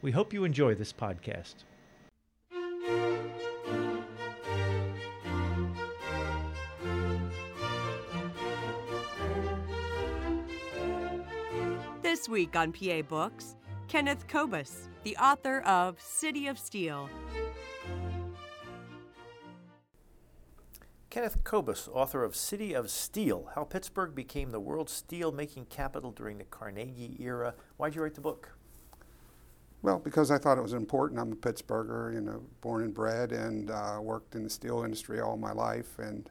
We hope you enjoy this podcast. This week on PA Books, Kenneth Kobus, the author of City of Steel. Kenneth Kobus, author of City of Steel How Pittsburgh Became the World's Steel Making Capital During the Carnegie Era. Why'd you write the book? Well, because I thought it was important. I'm a Pittsburgher, you know, born and bred, and uh, worked in the steel industry all my life. And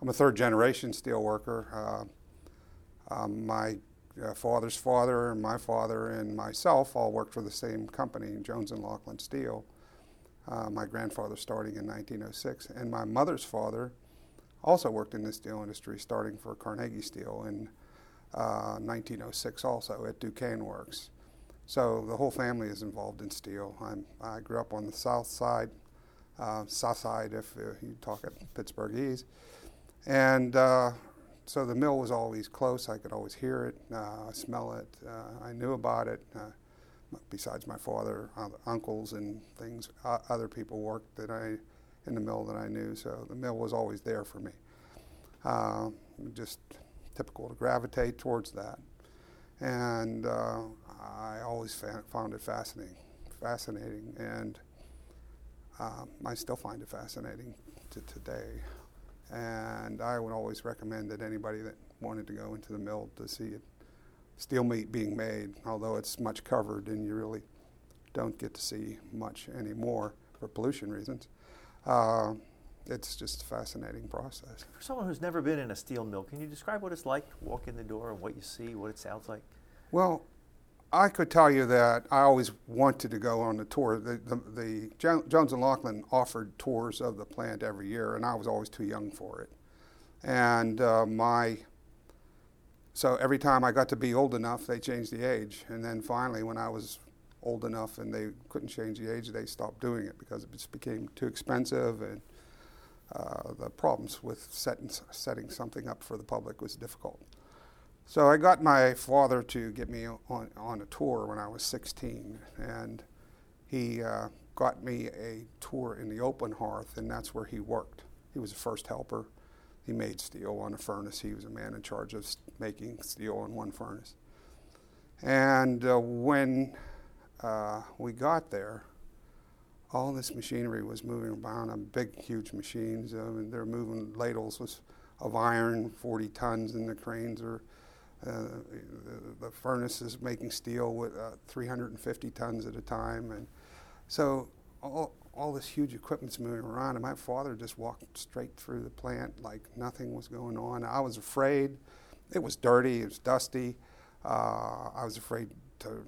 I'm a third generation steel worker. Uh, um, my uh, father's father, my father, and myself all worked for the same company, Jones and Laughlin Steel. Uh, my grandfather starting in 1906, and my mother's father also worked in the steel industry, starting for Carnegie Steel in 1906, uh, also at Duquesne Works. So the whole family is involved in steel. I'm, i grew up on the south side, uh, south side if uh, you talk at Pittsburghese. And uh, so the mill was always close. I could always hear it, uh, smell it. Uh, I knew about it. Uh, besides my father, uncles and things, other people worked that I in the mill that I knew. So the mill was always there for me. just typical to gravitate towards that. And I always fa- found it fascinating, fascinating, and um, I still find it fascinating to today. And I would always recommend that anybody that wanted to go into the mill to see it, steel meat being made, although it's much covered and you really don't get to see much anymore for pollution reasons. Uh, it's just a fascinating process. For someone who's never been in a steel mill, can you describe what it's like to walk in the door and what you see, what it sounds like? Well, I could tell you that I always wanted to go on the tour. The, the, the Jones and Laughlin offered tours of the plant every year, and I was always too young for it. And uh, my so every time I got to be old enough, they changed the age. And then finally, when I was old enough and they couldn't change the age, they stopped doing it because it just became too expensive and uh, the problems with setting, setting something up for the public was difficult. So I got my father to get me on, on a tour when I was 16, and he uh, got me a tour in the open hearth, and that's where he worked. He was the first helper. He made steel on a furnace. He was a man in charge of making steel on one furnace. And uh, when uh, we got there, all this machinery was moving around on big, huge machines. Mean, they're moving ladles of iron, 40 tons, and the cranes are the, the, furnace is making steel with uh, 350 tons at a time, and so all, all this huge equipment's moving around. And my father just walked straight through the plant like nothing was going on. I was afraid. It was dirty. It was dusty. Uh, I was afraid to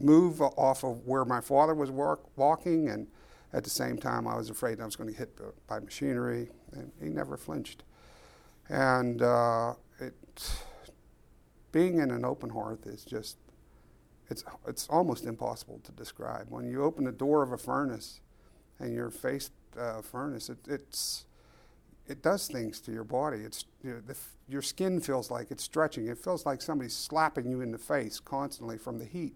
move off of where my father was work, walking, and at the same time, I was afraid I was going to hit by machinery. And he never flinched. And uh, it being in an open hearth is just it's it's almost impossible to describe. When you open the door of a furnace and you're faced uh, furnace, it, it's it does things to your body. It's you know, the, your skin feels like it's stretching. It feels like somebody's slapping you in the face constantly from the heat.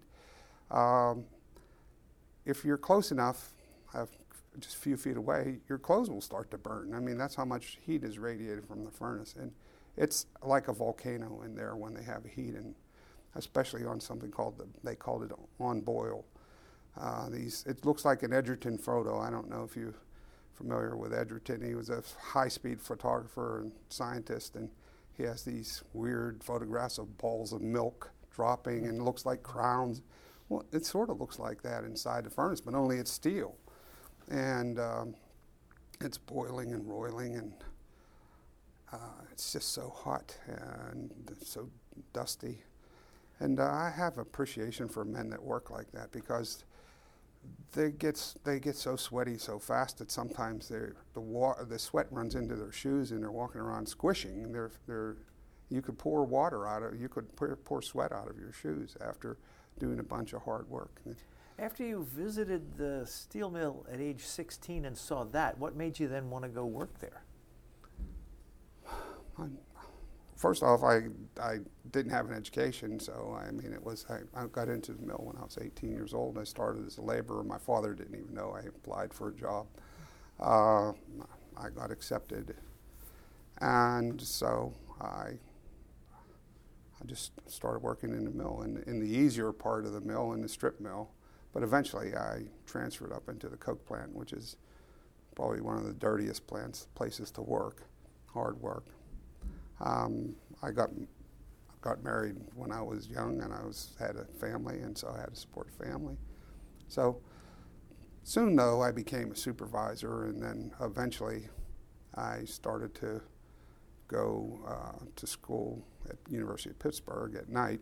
Um, if you're close enough, uh, just a few feet away, your clothes will start to burn. I mean, that's how much heat is radiated from the furnace. And it's like a volcano in there when they have heat, and especially on something called the, they called it on boil. Uh, these it looks like an Edgerton photo. I don't know if you're familiar with Edgerton. He was a high-speed photographer and scientist, and he has these weird photographs of balls of milk dropping and looks like crowns. Well, it sort of looks like that inside the furnace, but only it's steel, and um, it's boiling and roiling and it's just so hot and so dusty. And uh, I have appreciation for men that work like that because they get they get so sweaty so fast that sometimes the wa- the sweat runs into their shoes and they're walking around squishing. They're they're you could pour water out of you could pour, pour sweat out of your shoes after doing a bunch of hard work. After you visited the steel mill at age 16 and saw that, what made you then want to go work there? First off, I, I didn't have an education, so I mean, it was I, I, got into the mill when I was 18 years old. I started as a laborer. My father didn't even know I applied for a job. Uh, I got accepted, and so I I just started working in the mill, in, in the easier part of the mill, in the strip mill. But eventually, I transferred up into the coke plant, which is probably one of the dirtiest plants places to work, hard work. Um, I got got married when I was young, and I was had a family, and so I had to support family. So soon, though, I became a supervisor, and then eventually, I started to go uh, to school at University of Pittsburgh at night,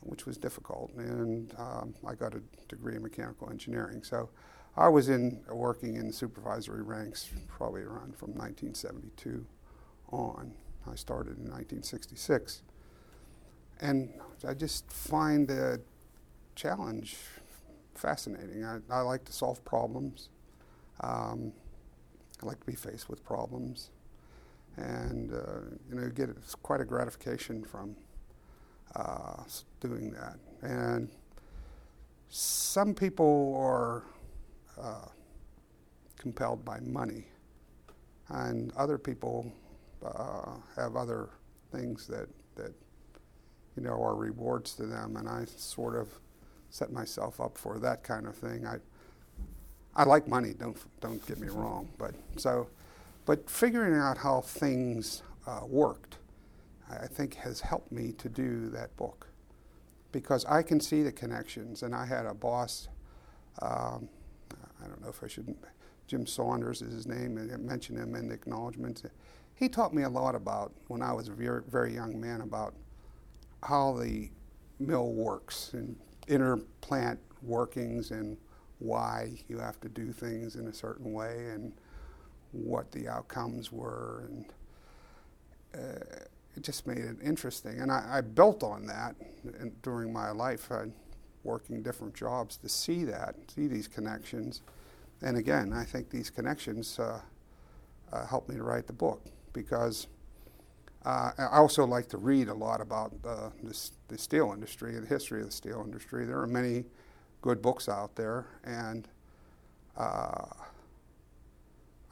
which was difficult, and um, I got a degree in mechanical engineering. So I was in working in supervisory ranks probably around from 1972 on. I started in 1966. And I just find the challenge fascinating. I, I like to solve problems. Um, I like to be faced with problems. And, uh, you know, get quite a gratification from uh, doing that. And some people are uh, compelled by money, and other people uh, have other things that, that you know are rewards to them, and I sort of set myself up for that kind of thing. I I like money. Don't don't get me wrong, but so but figuring out how things uh, worked, I think has helped me to do that book because I can see the connections. And I had a boss. Um, I don't know if I should. Jim Saunders is his name, and I mentioned him in the acknowledgments he taught me a lot about when I was a very, very young man about how the mill works and inner plant workings and why you have to do things in a certain way and what the outcomes were. And uh, it just made it interesting. And I, I built on that in, during my life uh, working different jobs to see that see these connections. And again I think these connections uh, uh helped me to write the book because uh, I also like to read a lot about uh, this, the steel industry, the history of the steel industry. There are many good books out there, and uh,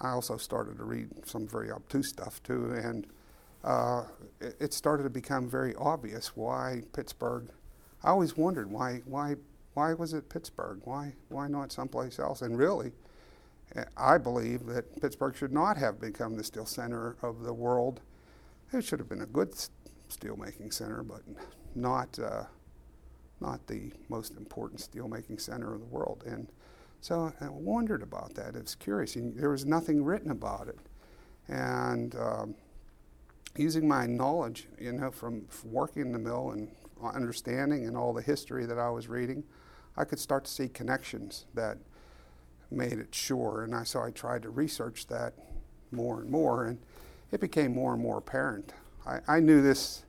I also started to read some very obtuse stuff too, and uh, it, it, started to become very obvious why Pittsburgh. I always wondered why why why was it Pittsburgh? Why why not someplace else? And really, I believe that Pittsburgh should not have become the steel center of the world. It should have been a good steelmaking center, but not uh, not the most important steelmaking center of the world. And so I wondered about that. It was curious. And there was nothing written about it. And um, using my knowledge, you know, from working in the mill and understanding and all the history that I was reading, I could start to see connections that made it sure. And I, so I tried to research that more and more, and it became more and more apparent. I, I knew this,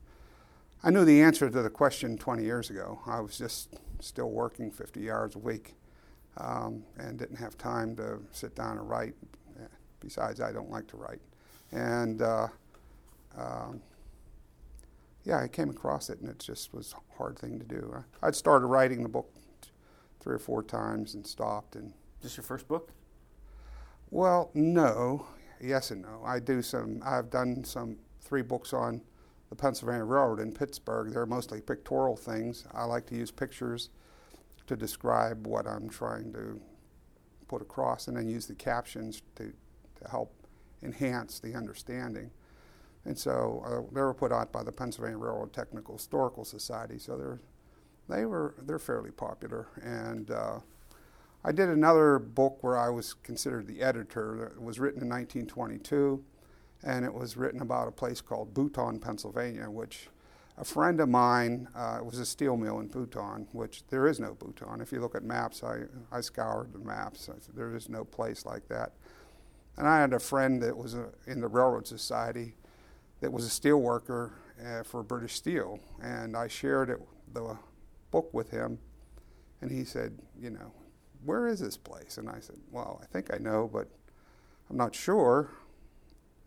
I knew the answer to the question 20 years ago. I was just still working 50 hours a week um, and didn't have time to sit down and write. Besides, I don't like to write. And uh, um, yeah, I came across it, and it just was a hard thing to do. I, I'd started writing the book three or four times and stopped and this your first book? Well, no. Yes and no. I do some. I've done some three books on the Pennsylvania Railroad in Pittsburgh. They're mostly pictorial things. I like to use pictures to describe what I'm trying to put across, and then use the captions to, to help enhance the understanding. And so uh, they were put out by the Pennsylvania Railroad Technical Historical Society. So they're they were they're fairly popular and. Uh, I did another book where I was considered the editor. It was written in 1922, and it was written about a place called Bouton, Pennsylvania, which a friend of mine uh, was a steel mill in Bouton, which there is no Bouton. If you look at maps, I, I scoured the maps. There is no place like that. And I had a friend that was a, in the Railroad Society that was a steel worker uh, for British Steel. And I shared it, the book with him. And he said, You know, where is this place? And I said, Well, I think I know, but I'm not sure.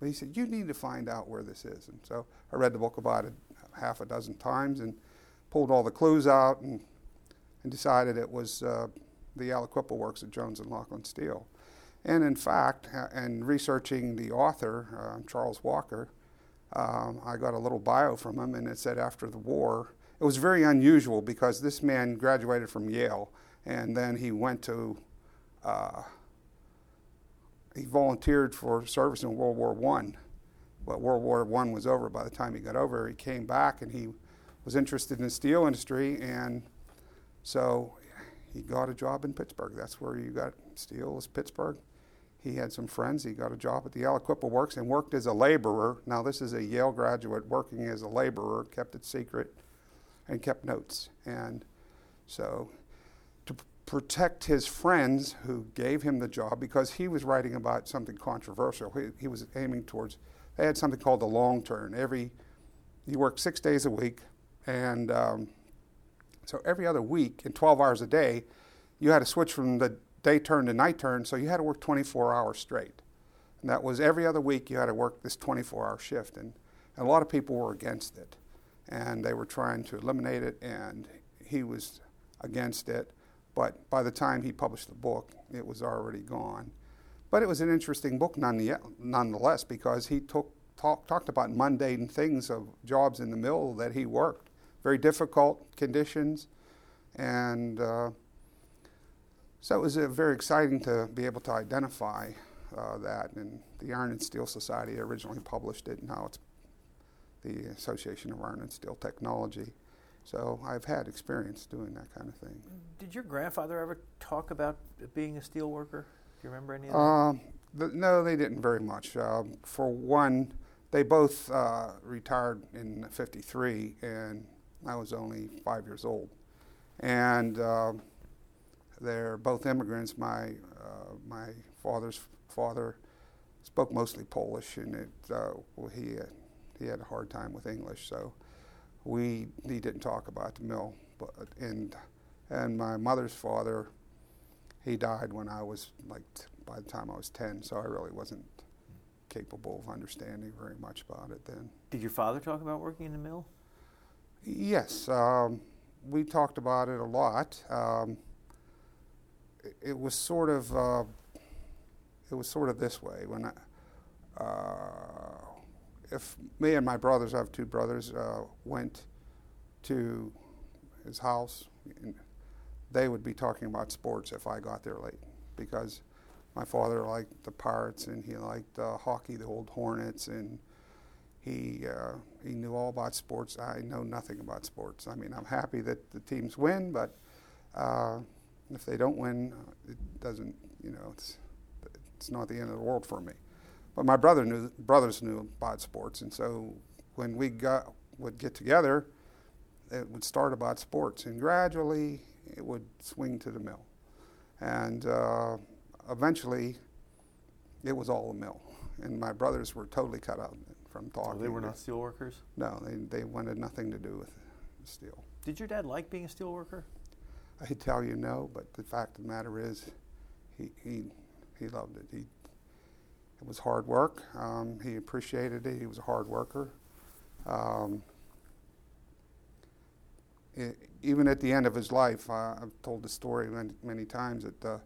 But he said, You need to find out where this is. And so I read the book about it half a dozen times and pulled all the clues out and, and decided it was uh, the Aliquippa works at Jones and Laughlin Steel. And in fact, in researching the author, uh, Charles Walker, um, I got a little bio from him, and it said after the war, it was very unusual because this man graduated from Yale, and then he went to, uh, he volunteered for service in World War One, but World War One was over by the time he got over. He came back, and he was interested in the steel industry, and so he got a job in Pittsburgh. That's where you got steel, was Pittsburgh. He had some friends. He got a job at the Aliquippa Works and worked as a laborer. Now, this is a Yale graduate working as a laborer, kept it secret, and kept notes. And so, protect his friends who gave him the job, because he was writing about something controversial, he, he was aiming towards, they had something called the long turn. Every, he worked six days a week, and um, so every other week, in 12 hours a day, you had to switch from the day turn to night turn, so you had to work 24 hours straight. And that was every other week you had to work this 24 hour shift. And, and a lot of people were against it. And they were trying to eliminate it, and he was against it. But by the time he published the book, it was already gone. But it was an interesting book nonetheless because he took, talk, talked about mundane things of jobs in the mill that he worked. Very difficult conditions, and uh, so it was uh, very exciting to be able to identify uh, that. And the Iron and Steel Society originally published it, now it's the Association of Iron and Steel Technology. So I've had experience doing that kind of thing. Did your grandfather ever talk about being a steel worker? Do you remember any of that? Um, the, no, they didn't very much. Uh, for one, they both uh, retired in 53, and I was only five years old. And uh, they're both immigrants. My uh, my father's father spoke mostly Polish, and it uh, well, he had, he had a hard time with English, so we he didn't talk about the mill. But and and my mother's father, he died when I was like t- by the time I was ten, so I really wasn't capable of understanding very much about it then. Did your father talk about working in the mill? Yes, um, we talked about it a lot. Um, it was sort of uh, it was sort of this way when I, uh, if me and my brothers, I have two brothers, uh, went to his house, they would be talking about sports if I got there late because my father liked the Pirates and he liked uh, hockey, the old Hornets, and he uh, he knew all about sports. I know nothing about sports. I mean, I'm happy that the teams win, but uh, if they don't win, it doesn't, you know, it's, it's not the end of the world for me. But my brother knew, brothers knew about sports, and so when we got, would get together, it would start about sports, and gradually it would swing to the mill. And uh, eventually, it was all the mill. And my brothers were totally cut out from talking. So they were not steel workers? No, they, they wanted nothing to do with steel. Did your dad like being a steel worker? I'd tell you no, but the fact of the matter is, he he he loved it. He it was hard work. Um, he appreciated it. He was a hard worker. Um, it, even at the end of his life, uh, I've told the story many, many times that uh,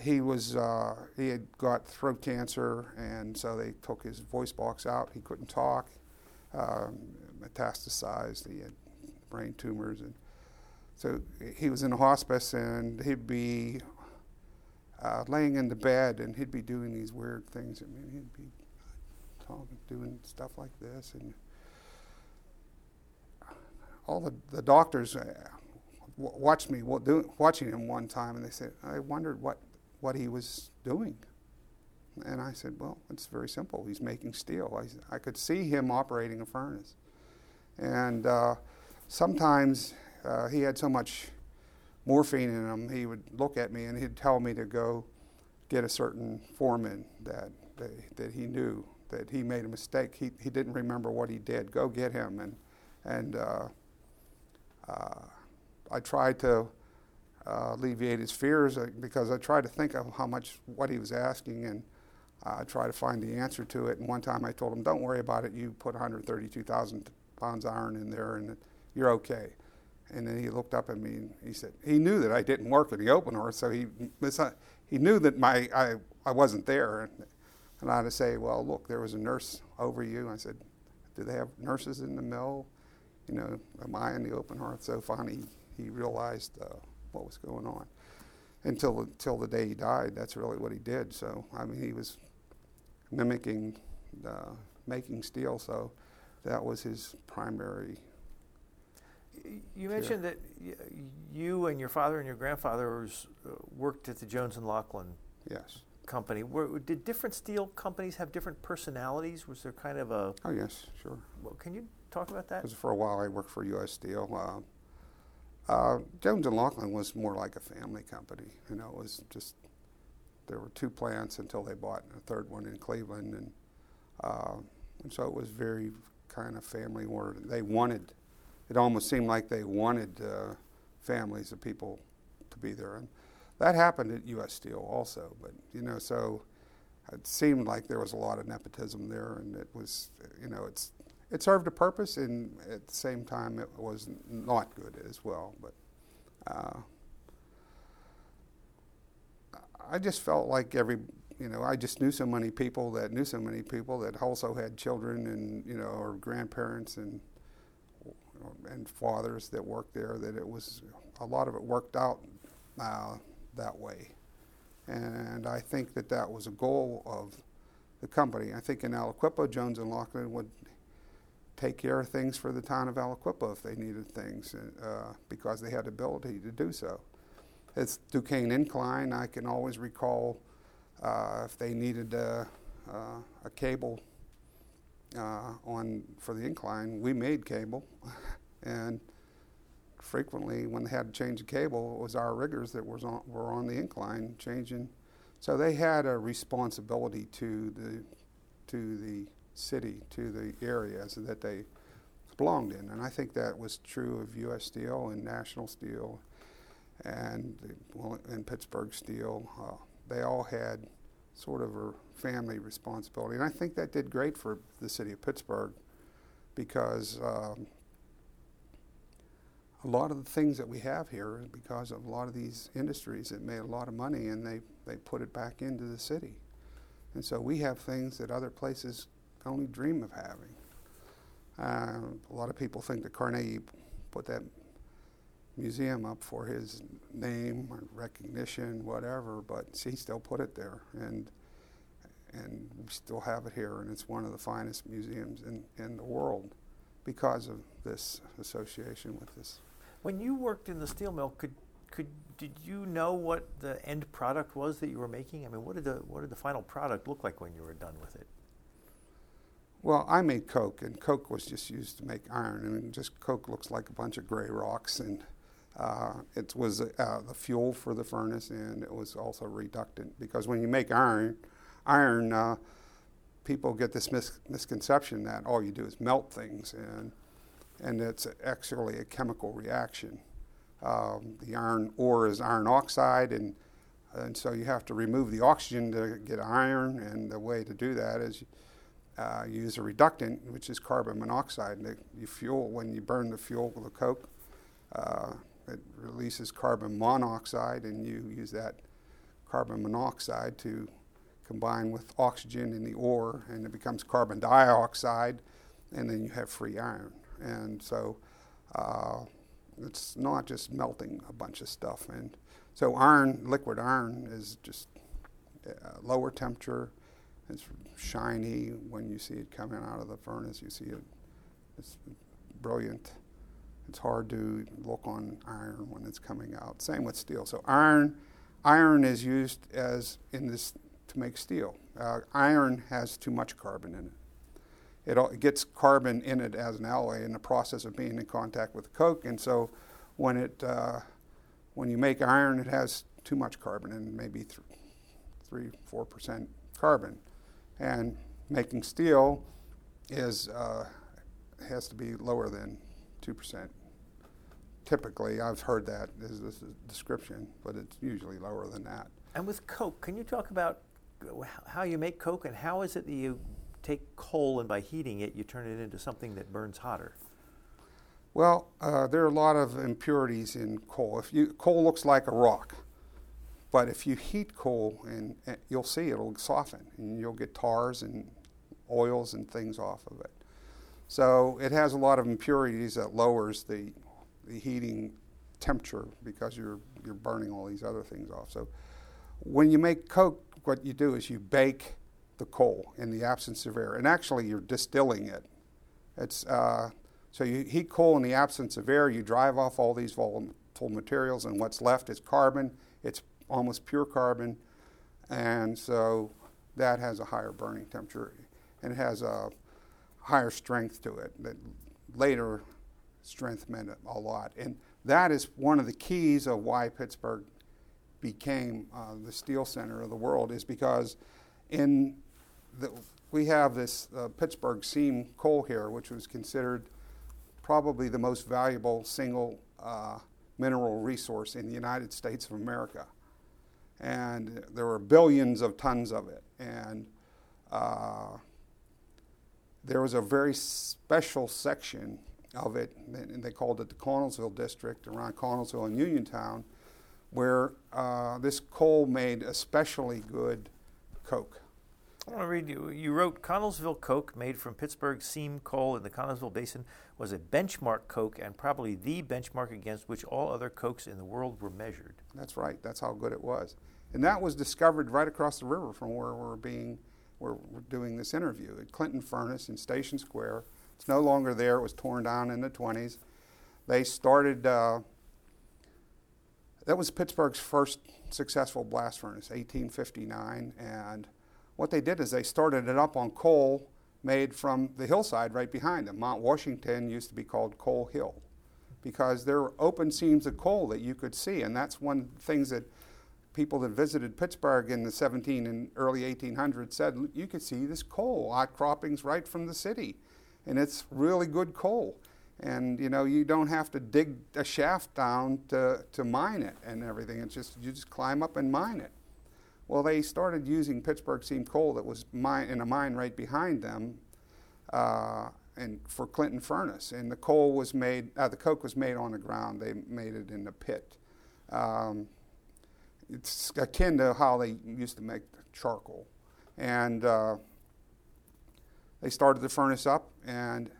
he was uh, he had got throat cancer, and so they took his voice box out. He couldn't talk, um, metastasized. He had brain tumors, and so he was in hospice and he'd be uh, laying in the bed and he'd be doing these weird things. I mean, he'd be talking, doing stuff like this. And all the, the doctors uh, watched me do, watching him one time and they said, I wondered what, what he was doing. And I said, well, it's very simple. He's making steel. I, I could see him operating a furnace. And uh, sometimes uh, he had so much morphine in him, he would look at me and he'd tell me to go get a certain foreman that, that, that he knew that he made a mistake. He, he didn't remember what he did. Go get him. And, and uh, uh, I tried to uh, alleviate his fears uh, because I tried to think of how much, what he was asking, and I tried to find the answer to it. And one time I told him, Don't worry about it. You put 132,000 pounds iron in there, and you're okay. And then he looked up at me and he said, He knew that I didn't work in the open hearth, so he, he knew that my, I, I wasn't there. And, I had to say, Well, look, there was a nurse over you. I said, Do they have nurses in the mill? You know, am I in the open hearth? So finally, he realized uh, what was going on. Until until the day he died, that's really what he did. So I mean, he was mimicking, uh, making steel. So that was his primary. You mentioned that you and your father and your grandfather uh, worked at the Jones and Laughlin. Yes. Company. Were, did different steel companies have different personalities? Was there kind of a? Oh yes, sure. Well, can you talk about that? Because for a while I worked for U.S. Steel. Uh, uh, Jones and Laughlin was more like a family company. You know, it was just there were two plants until they bought a third one in Cleveland, and, uh, and so it was very kind of family oriented. They wanted, it almost seemed like they wanted uh, families of people to be there, and that happened at U.S. Steel also. But you know, so it seemed like there was a lot of nepotism there, and it was, you know, it's it served a purpose, and at the same time, it was not good as well. But uh, I just felt like every, you know, I just knew so many people that knew so many people that also had children and you know, or grandparents and and fathers that worked there. That it was a lot of it worked out uh, that way, and I think that that was a goal of the company. I think in Aliquippa, Jones and Laughlin would take care of things for the town of Aliquippa if they needed things uh, because they had the ability to do so. It's Duquesne Incline. I can always recall uh, if they needed a, uh, a cable uh, on for the incline, we made cable, and frequently when they had to change the cable, it was our riggers that was on, were on the incline changing. So they had a responsibility to the to the city to the areas that they belonged in. And I think that was true of U.S. Steel and National Steel and well, and Pittsburgh Steel. Uh, they all had sort of a family responsibility. And I think that did great for the city of Pittsburgh because um, a lot of the things that we have here is because of a lot of these industries that made a lot of money and they, they put it back into the city. And so we have things that other places only dream of having. Uh, a lot of people think that Carnegie put that museum up for his name or recognition, whatever, but he still put it there, and and we still have it here, and it's one of the finest museums in, in the world because of this association with this. When you worked in the steel mill, could could did you know what the end product was that you were making? I mean, what did the what did the final product look like when you were done with it? Well, I made coke, and coke was just used to make iron. I mean, just coke looks like a bunch of gray rocks, and uh, it was uh, the fuel for the furnace, and it was also reductant because when you make iron, iron, uh, people get this mis- misconception that all you do is melt things, and and it's actually a chemical reaction. Um, the iron ore is iron oxide, and and so you have to remove the oxygen to get iron, and the way to do that is uh, use a reductant, which is carbon monoxide. And you fuel when you burn the fuel with the coke, it releases carbon monoxide, and you use that carbon monoxide to combine with oxygen in the ore, and it becomes carbon dioxide, and then you have free iron. And so uh, it's not just melting a bunch of stuff. And so iron, liquid iron, is just uh, lower temperature it's shiny when you see it coming out of the furnace. You see it. It's brilliant. It's hard to look on iron when it's coming out. Same with steel. So iron, iron is used as in this to make steel. Uh, iron has too much carbon in it. it, it gets carbon in it as an alloy in the process of being in contact with coke, and so when it uh, when you make iron, it has too much carbon and maybe th- three four percent carbon, and making steel is uh, has to be lower than two percent. Typically, I've heard that is this description, but it's usually lower than that. And with coke, can you talk about how you make coke and how is it that you take coal and by heating it, you turn it into something that burns hotter? Well, uh, there are a lot of impurities in coal. If you coal looks like a rock, but if you heat coal, and, and you'll see it'll soften, and you'll get tars and oils and things off of it. So it has a lot of impurities that lowers the, the heating temperature because you're you're burning all these other things off. So when you make coke, what you do is you bake the coal in the absence of air, and actually you're distilling it. It's uh, so you heat coal in the absence of air. You drive off all these volatile materials, and what's left is carbon. It's almost pure carbon, and so that has a higher burning temperature, and it has a higher strength to it. That later strength meant a lot, and that is one of the keys of why Pittsburgh became uh, the steel center of the world is because in the, we have this uh, Pittsburgh seam coal here, which was considered probably the most valuable single uh, mineral resource in the United States of America. And there were billions of tons of it. And uh, there was a very special section of it, and they called it the Connellsville District around Connellsville and Uniontown, where uh, this coal made especially good coke. I want to read you. You wrote Connellsville Coke, made from Pittsburgh seam coal in the Connellsville Basin, was a benchmark coke and probably the benchmark against which all other cokes in the world were measured. That's right. That's how good it was. And that was discovered right across the river from where we're being, where we're doing this interview at Clinton Furnace in Station Square. It's no longer there. It was torn down in the 20s. They started. Uh, that was Pittsburgh's first successful blast furnace, 1859. And what they did is they started it up on coal made from the hillside right behind them. Mount Washington used to be called Coal Hill because there were open seams of coal that you could see. And that's one of the things that people that visited Pittsburgh in the 17 and early 1800s said you could see this coal outcroppings right from the city. And it's really good coal. And you know you don't have to dig a shaft down to, to mine it and everything. It's just you just climb up and mine it. Well they started using pittsburgh seam coal that was mine, in a mine right behind them uh, and for clinton furnace. And the coal was made uh, the coke was made on the ground. They made it in the pit. Um, it's akin to how they used to make charcoal and uh, they started the furnace up and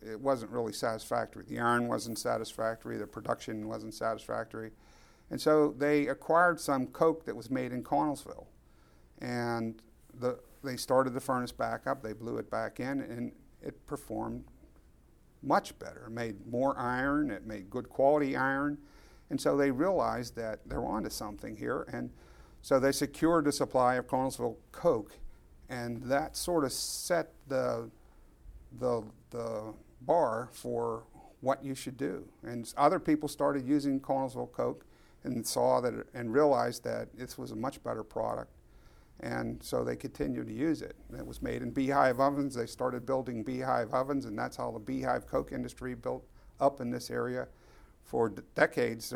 it wasn't really satisfactory. The iron wasn't satisfactory, the production wasn't satisfactory. And so they acquired some coke that was made in Connellsville. And the, they started the furnace back up, they blew it back in, and it performed much better. It made more iron, it made good quality iron. And so they realized that they're onto something here. And so they secured the supply of Connellsville coke. And that sort of set the, the, the bar for what you should do. And other people started using Connellsville Coke and saw that and realized that this was a much better product. And so they continued to use it. It was made in beehive ovens. They started building beehive ovens, and that's how the beehive coke industry built up in this area. For d- decades,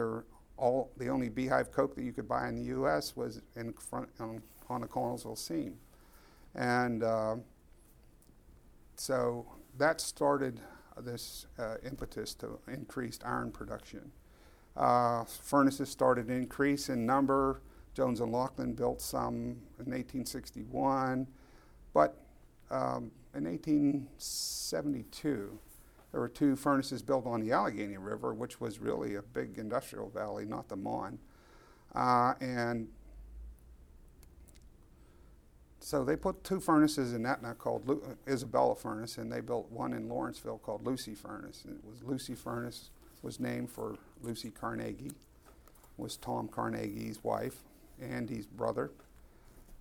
all the only beehive coke that you could buy in the U.S. was in front on, on a Connellsville seam, and uh, so that started this uh, impetus to increased iron production. Uh, furnaces started to increase in number. Jones and Laughlin built some in 1861, but um, in 1872, there were two furnaces built on the Allegheny River, which was really a big industrial valley, not the Mon. Uh, and so they put two furnaces in Etna called Lu- Isabella Furnace, and they built one in Lawrenceville called Lucy Furnace. And it was Lucy Furnace was named for Lucy Carnegie, was Tom Carnegie's wife, Andy's brother,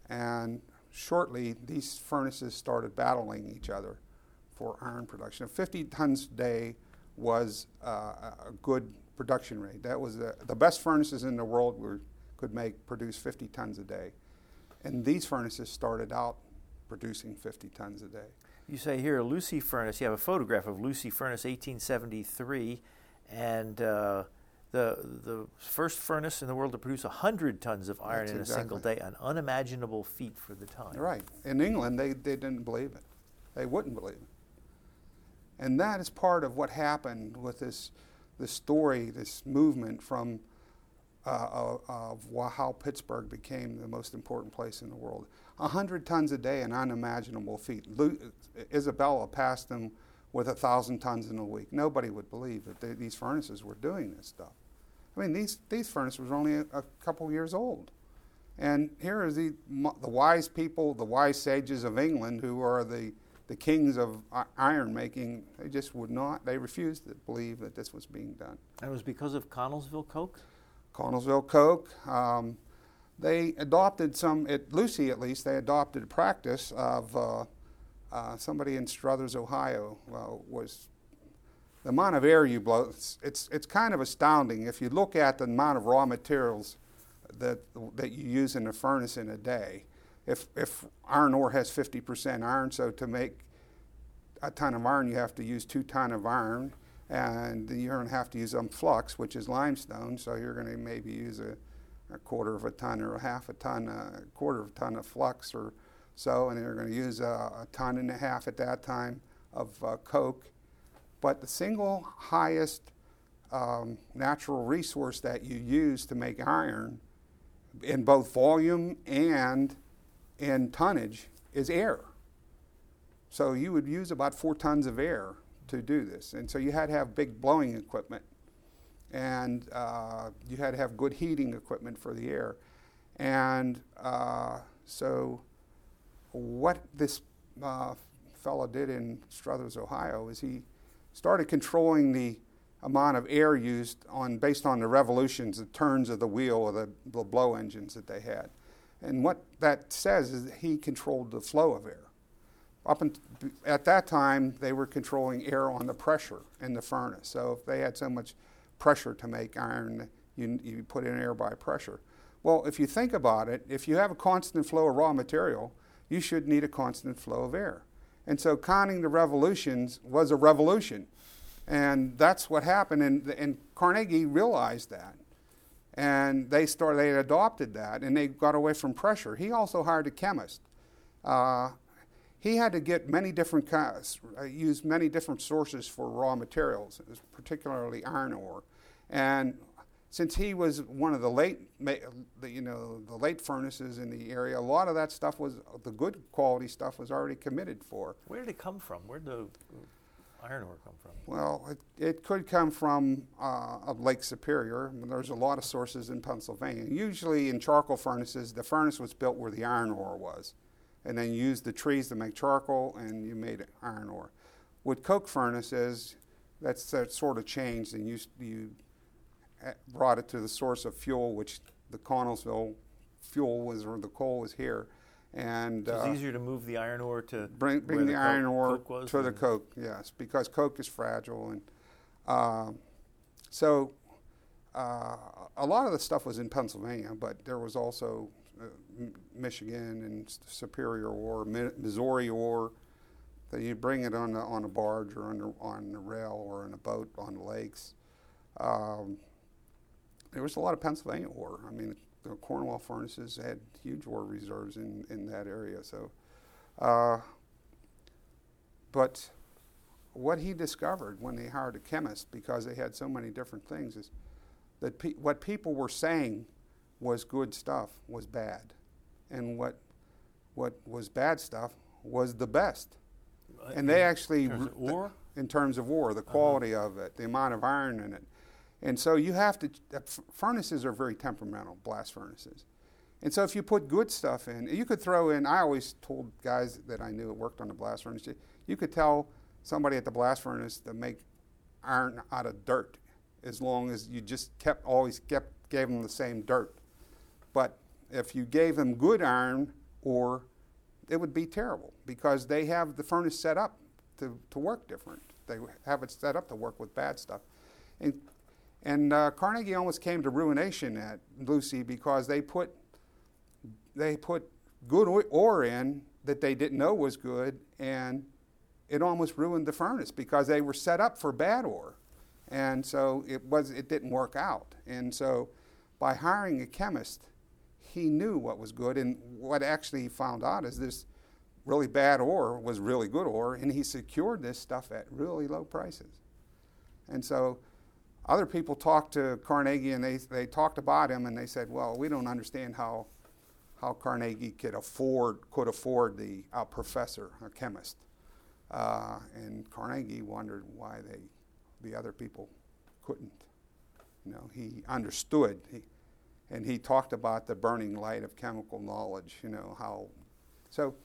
and shortly, these furnaces started battling each other for iron production. 50 tons a day was uh, a good production rate. That was the, the best furnaces in the world were, could make produce 50 tons a day, and these furnaces started out producing 50 tons a day. You say here a Lucy furnace. You have a photograph of Lucy furnace, 1873, and uh, the the first furnace in the world to produce 100 tons of iron That's in exactly. a single day, an unimaginable feat for the time. Right. In England, they, they didn't believe it. They wouldn't believe it. And that is part of what happened with this, this story, this movement from uh, of, of how Pittsburgh became the most important place in the world. 100 tons a day, an unimaginable feat. Lu- Isabella passed them with a 1,000 tons in a week. Nobody would believe that they, these furnaces were doing this stuff. I mean, these, these furnaces were only a, a couple years old. And here are the, the wise people, the wise sages of England, who are the, the kings of iron making. They just would not, they refused to believe that this was being done. And it was because of Connellsville Coke? Connellsville Coke. Um, they adopted some, at Lucy at least, they adopted a practice of uh, uh, somebody in Struthers, Ohio, uh, was the amount of air you blow. It's, it's, it's kind of astounding if you look at the amount of raw materials that, that you use in a furnace in a day. If, if iron ore has 50% iron, so to make a ton of iron, you have to use two ton of iron and you're going to have to use some flux, which is limestone. So you're going to maybe use a, a, quarter of a ton or a half a ton, a quarter of a ton of flux or so, and you're going to use a, a, ton and a half at that time of uh, coke. But the single highest um, natural resource that you use to make iron, in both volume and in tonnage, is air. So you would use about four tons of air to do this. And so you had to have big blowing equipment, and uh, you had to have good heating equipment for the air. And uh, so, what this uh, fellow did in Struthers, Ohio, is he started controlling the amount of air used on based on the revolutions, the turns of the wheel of the, the blow engines that they had. And what that says is that he controlled the flow of air up in, at that time, they were controlling air on the pressure in the furnace. So if they had so much pressure to make iron, you, you put in air by pressure. Well, if you think about it, if you have a constant flow of raw material, you should need a constant flow of air. And so counting the revolutions was a revolution. And that's what happened. And, and Carnegie realized that. And they started, they adopted that and they got away from pressure. He also hired a chemist. Uh, he had to get many different kinds, uh, use many different sources for raw materials, particularly iron ore. And since he was one of the late, you know, the late furnaces in the area, a lot of that stuff was the good quality stuff was already committed for. Where did it come from? Where did the iron ore come from? Well, it, it could come from uh, Lake Superior. There's a lot of sources in Pennsylvania. Usually in charcoal furnaces, the furnace was built where the iron ore was and then you used the trees to make charcoal, and you made iron ore. With coke furnaces, that's that sort of changed, and you you brought it to the source of fuel, which the Connellsville fuel was, or the coal was here, and so it's uh, easier to move the iron ore to bring bring the, the iron ore to the coke. Yes, because coke is fragile, and uh, so uh, a lot of the stuff was in Pennsylvania, but there was also uh, Michigan and Superior ore, Missouri ore. That you bring it on a, on a barge or on a, on a rail or in a boat on the lakes. Um, there was a lot of Pennsylvania ore. I mean, the Cornwall furnaces had huge ore reserves in, in that area. So, uh, but what he discovered when they hired a chemist, because they had so many different things, is that pe- what people were saying was good stuff was bad, and what what was bad stuff was the best. And they actually, in terms of ore, in terms of ore, the uh-huh. quality uh-huh. of it, the amount of iron in it, and so you have to. Furnaces are very temperamental, blast furnaces. And so if you put good stuff in, you could throw in. I always told guys that I knew that worked on the blast furnace, you could tell somebody at the blast furnace to make iron out of dirt, as long as you just kept always kept gave them the same dirt. But if you gave them good iron ore it would be terrible because they have the furnace set up to, to work different. They have it set up to work with bad stuff. And, and uh, Carnegie almost came to ruination at Lucy because they put, they put good ore in that they didn't know was good, and it almost ruined the furnace because they were set up for bad ore. And so it, was, it didn't work out. And so by hiring a chemist, he knew what was good. And what actually he found out is this really bad ore was really good ore, and he secured this stuff at really low prices. And so other people talked to Carnegie and they, they talked about him and they said, well, we don't understand how, how Carnegie could afford, could afford the uh, professor, a chemist. Uh, and Carnegie wondered why they, the other people couldn't. You know, he understood, he, and he talked about the burning light of chemical knowledge. You know how, so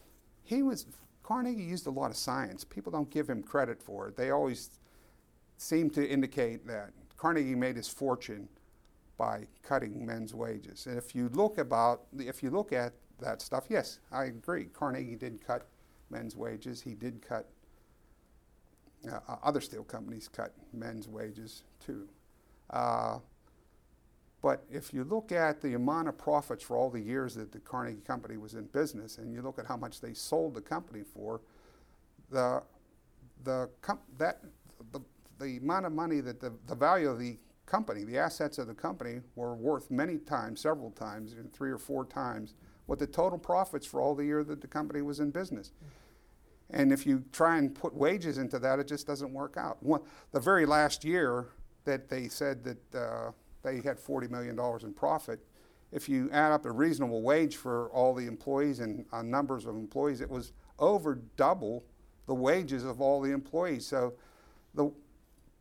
he was Carnegie used a lot of science. People don't give him credit for it. They always seem to indicate that Carnegie made his fortune by cutting men's wages. And if you look about if you look at that stuff, yes, I agree. Carnegie did cut men's wages. He did cut uh, uh, other steel companies cut men's wages too. Uh, but if you look at the amount of profits for all the years that the Carnegie Company was in business, and you look at how much they sold the company for, the the com- that the, the amount of money that the, the value of the company, the assets of the company, were worth many times, several times, three or four times, what the total profits for all the year that the company was in business. And if you try and put wages into that, it just doesn't work out. One, the very last year that they said that uh, they had $40 million in profit, if you add up a reasonable wage for all the employees and uh, numbers of employees, it was over double the wages of all the employees. So the,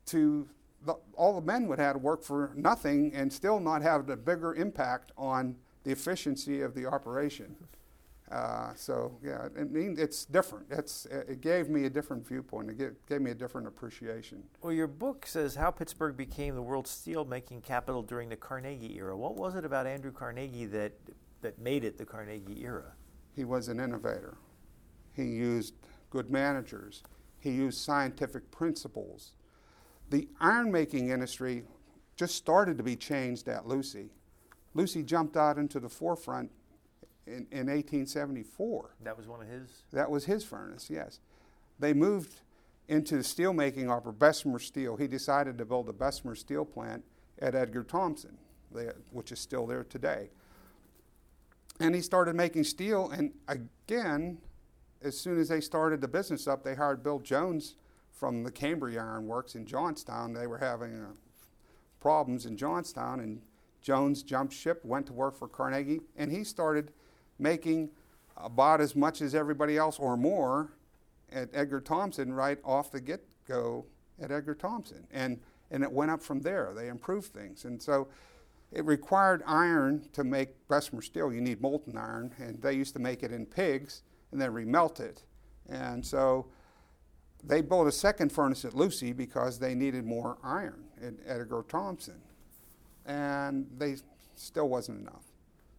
to the, all the men would have to work for nothing and still not have a bigger impact on the efficiency of the operation. Uh, so yeah, I mean it's different. It's it gave me a different viewpoint. It gave, gave, me a different appreciation. Well, your book says how Pittsburgh became the world's steel-making capital during the Carnegie era. What was it about Andrew Carnegie that that made it the Carnegie era? He was an innovator. He used good managers. He used scientific principles. The iron-making industry just started to be changed at Lucy. Lucy jumped out into the forefront in, in 1874. That was one of his? That was his furnace, yes. They moved into the steelmaking off of Bessemer Steel. He decided to build a Bessemer steel plant at Edgar Thomson, which is still there today. And he started making steel, and again, as soon as they started the business up, they hired Bill Jones from the Cambria Iron Works in Johnstown. They were having uh, problems in Johnstown, and Jones jumped ship, went to work for Carnegie, and he started making about as much as everybody else or more at Edgar Thomson right off the get go at Edgar Thomson. And, and it went up from there. They improved things. And so it required iron to make Bessemer steel. You need molten iron, and they used to make it in pigs and then remelt it. And so they built a second furnace at Lucy because they needed more iron at Edgar Thomson, And they still wasn't enough.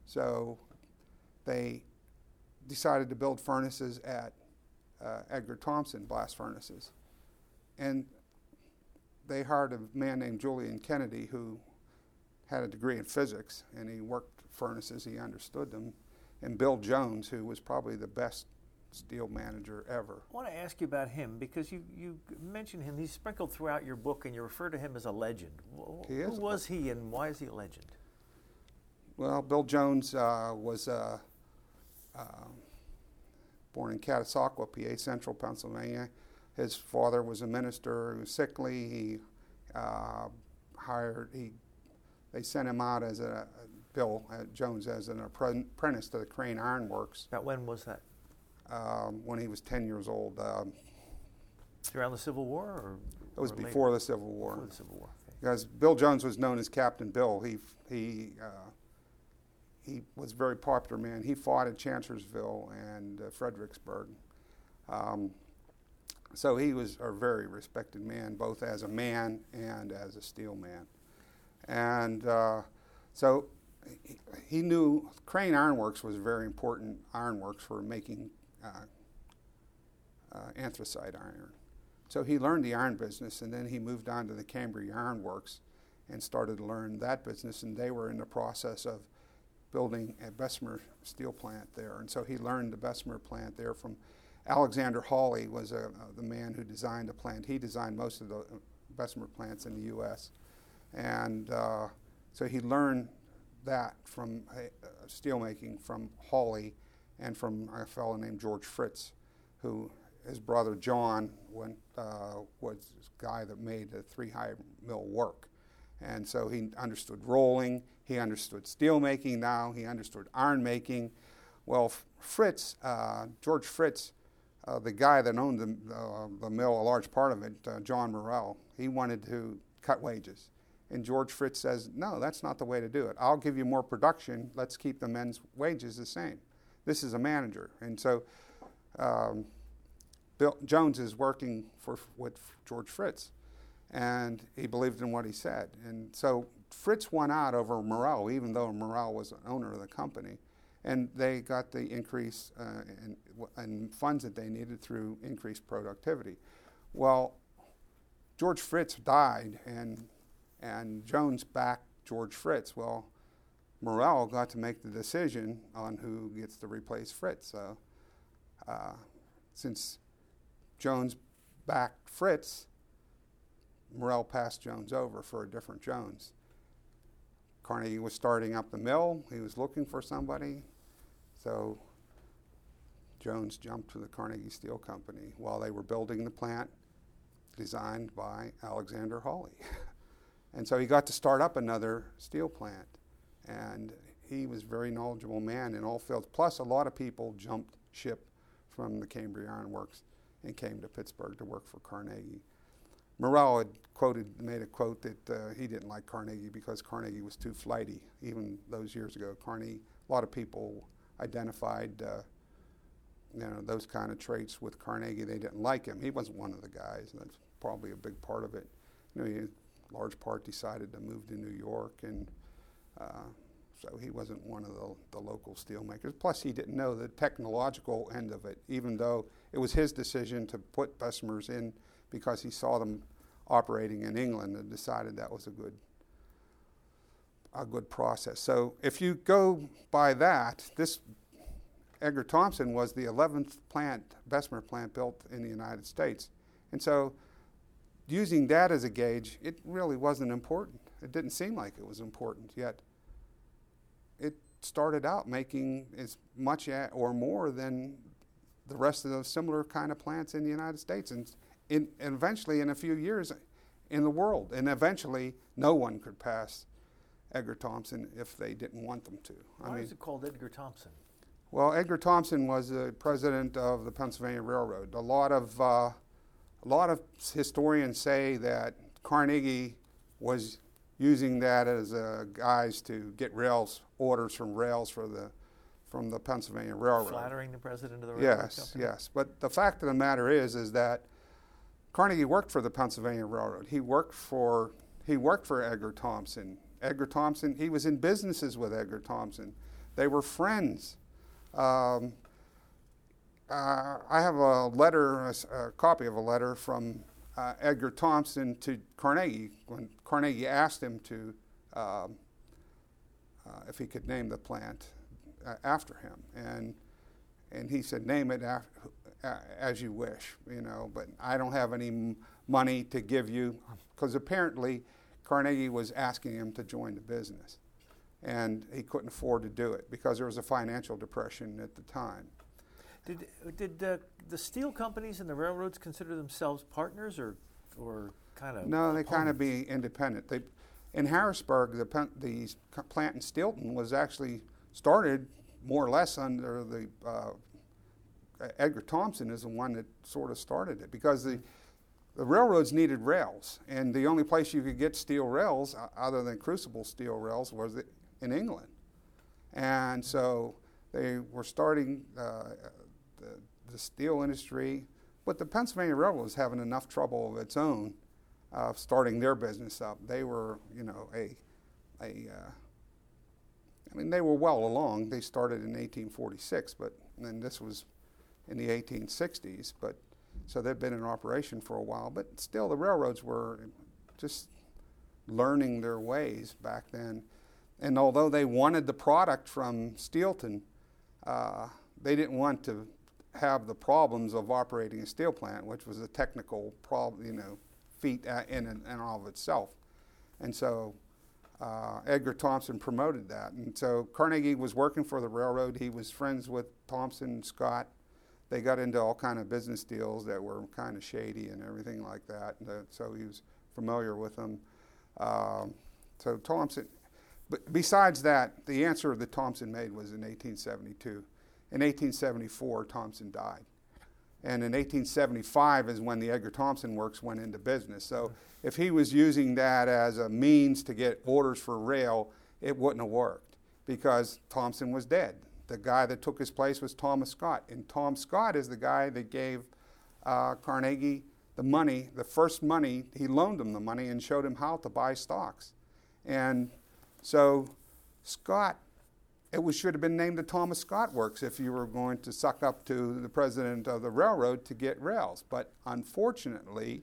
So they decided to build furnaces at uh, Edgar Thomson blast furnaces. And they hired a man named Julian Kennedy who had a degree in physics and he worked furnaces, he understood them. And Bill Jones, who was probably the best steel manager ever. I want to ask you about him because you, you mentioned him. He's sprinkled throughout your book and you refer to him as a legend. He Who was he and why is he a legend? Well, Bill Jones uh, was uh, um, born in Catasauqua, PA, central Pennsylvania. His father was a minister who was sickly. He uh, hired, he, they sent him out as a, Bill uh, Jones as an apprentice to the Crane Iron Works. About when was that? Um, when he was 10 years old. Um, Around the Civil War? Or, it was before the Civil War. Before the Civil War. Okay. Because Bill Jones was known as Captain Bill. He, he uh, he was a very popular man. He fought at Chancellorsville and uh, Fredericksburg. Um, so he was a very respected man, both as a man and as a steel man. And uh, so he, knew Crane Ironworks was a very important ironworks for making uh, anthracite iron. So he learned the iron business, and then he moved on to the Cambria Iron Works and started to learn that business. And they were in the process of building a Bessemer steel plant there. And so he learned the Bessemer plant there from Alexander Holley was uh, the man who designed the plant. He designed most of the uh, Bessemer plants in the U.S. And uh, so he learned that from uh, steelmaking from Holley and from a fellow named George Fritz, who his brother John went, uh, was the guy that made the three high mill work. And so he understood rolling, he understood steel making now, he understood iron making. Well, Fritz, uh, George Fritz, uh, the guy that owned the, the, mill, a large part of it, uh, John Morrell, he wanted to cut wages. And George Fritz says, No, that's not the way to do it. I'll give you more production. Let's keep the men's wages the same. This is a manager. And so um, Bill Jones is working for, with George Fritz. And he believed in what he said. And so Fritz won out over Morrell, even though Morrell was the owner of the company. And they got the increase uh, in, in funds that they needed through increased productivity. Well, George Fritz died, and and Jones backed George Fritz. Well, Morrell got to make the decision on who gets to replace Fritz. So, uh, since Jones backed Fritz, Morrell passed Jones over for a different Jones. Carnegie was starting up the mill. He was looking for somebody. So Jones jumped to the Carnegie Steel Company while they were building the plant designed by Alexander Holley. And so he got to start up another steel plant. And he was a very knowledgeable man in all fields. Plus, a lot of people jumped ship from the Cambria Iron Works and came to Pittsburgh to work for Carnegie. Morrell had quoted, made a quote that uh, he didn't like Carnegie because Carnegie was too flighty. Even those years ago, Carnegie, a lot of people identified, uh, you know, those kind of traits with Carnegie. They didn't like him. He wasn't one of the guys. That's probably a big part of it. You know, he large part decided to move to New York, and uh, so he wasn't one of the, the local steelmakers. Plus, he didn't know the technological end of it, even though it was his decision to put Bessemers in because he saw them operating in England and decided that was a good a good process. So if you go by that, this Edgar Thomson was the 11th plant, Bessemer plant built in the United States. And so using that as a gauge, it really wasn't important. It didn't seem like it was important, yet it started out making as much or more than the rest of those similar kind of plants in the United States and, in, and eventually in a few years in the world. And eventually no one could pass Edgar Thomson if they didn't want them to. Why I mean, is it called Edgar Thomson? Well, Edgar Thomson was the president of the Pennsylvania Railroad. A lot of uh, a lot of historians say that Carnegie was using that as a guise to get rails orders from rails for the from the Pennsylvania Railroad. Flattering the president of the railroad yes, company. Yes, But the fact of the matter is, is that Carnegie worked for the Pennsylvania Railroad. He worked for he worked for Edgar Thomson. Edgar Thomson. He was in businesses with Edgar Thomson. They were friends. Um, uh, I have a letter, a, a, copy of a letter from uh, Edgar Thomson to Carnegie when Carnegie asked him to, um, uh, if he could name the plant uh, after him, and and he said, name it as you wish, you know, but I don't have any m- money to give you because apparently Carnegie was asking him to join the business, and he couldn't afford to do it because there was a financial depression at the time. Did did uh, the steel companies and the railroads consider themselves partners or or kind of? No, they kind of be independent. They in Harrisburg, the the plant in Steelton was actually started more or less under the uh, Edgar Thomson is the one that sort of started it because the the railroads needed rails, and the only place you could get steel rails, uh, other than crucible steel rails, was in England. And so they were starting uh, the, steel industry, but the Pennsylvania Railroad was having enough trouble of its own uh, starting their business up. They were, you know, a, a uh, I mean, they were well along. They started in 1846, but then this was in the 1860s, but so they've been in operation for a while. But still, the railroads were just learning their ways back then. And although they wanted the product from Steelton, uh, they didn't want to have the problems of operating a steel plant, which was a technical problem, you know, feat in and, and all of itself. And so uh, Edgar Thomson promoted that. And so Carnegie was working for the railroad. He was friends with Thomson and Scott. They got into all kind of business deals that were kind of shady and everything like that. And, uh, so he was familiar with them. Um, so Thomson, but besides that, the answer that Thomson made was in 1872. In 1874, Thomson died. And in 1875 is when the Edgar Thomson Works went into business. So if he was using that as a means to get orders for rail, it wouldn't have worked because Thomson was dead. The guy that took his place was Thomas Scott. And Tom Scott is the guy that gave uh, Carnegie the money, the first money, he loaned him the money and showed him how to buy stocks. And so Scott, it was, should have been named the Thomas Scott Works if you were going to suck up to the president of the railroad to get rails. But unfortunately,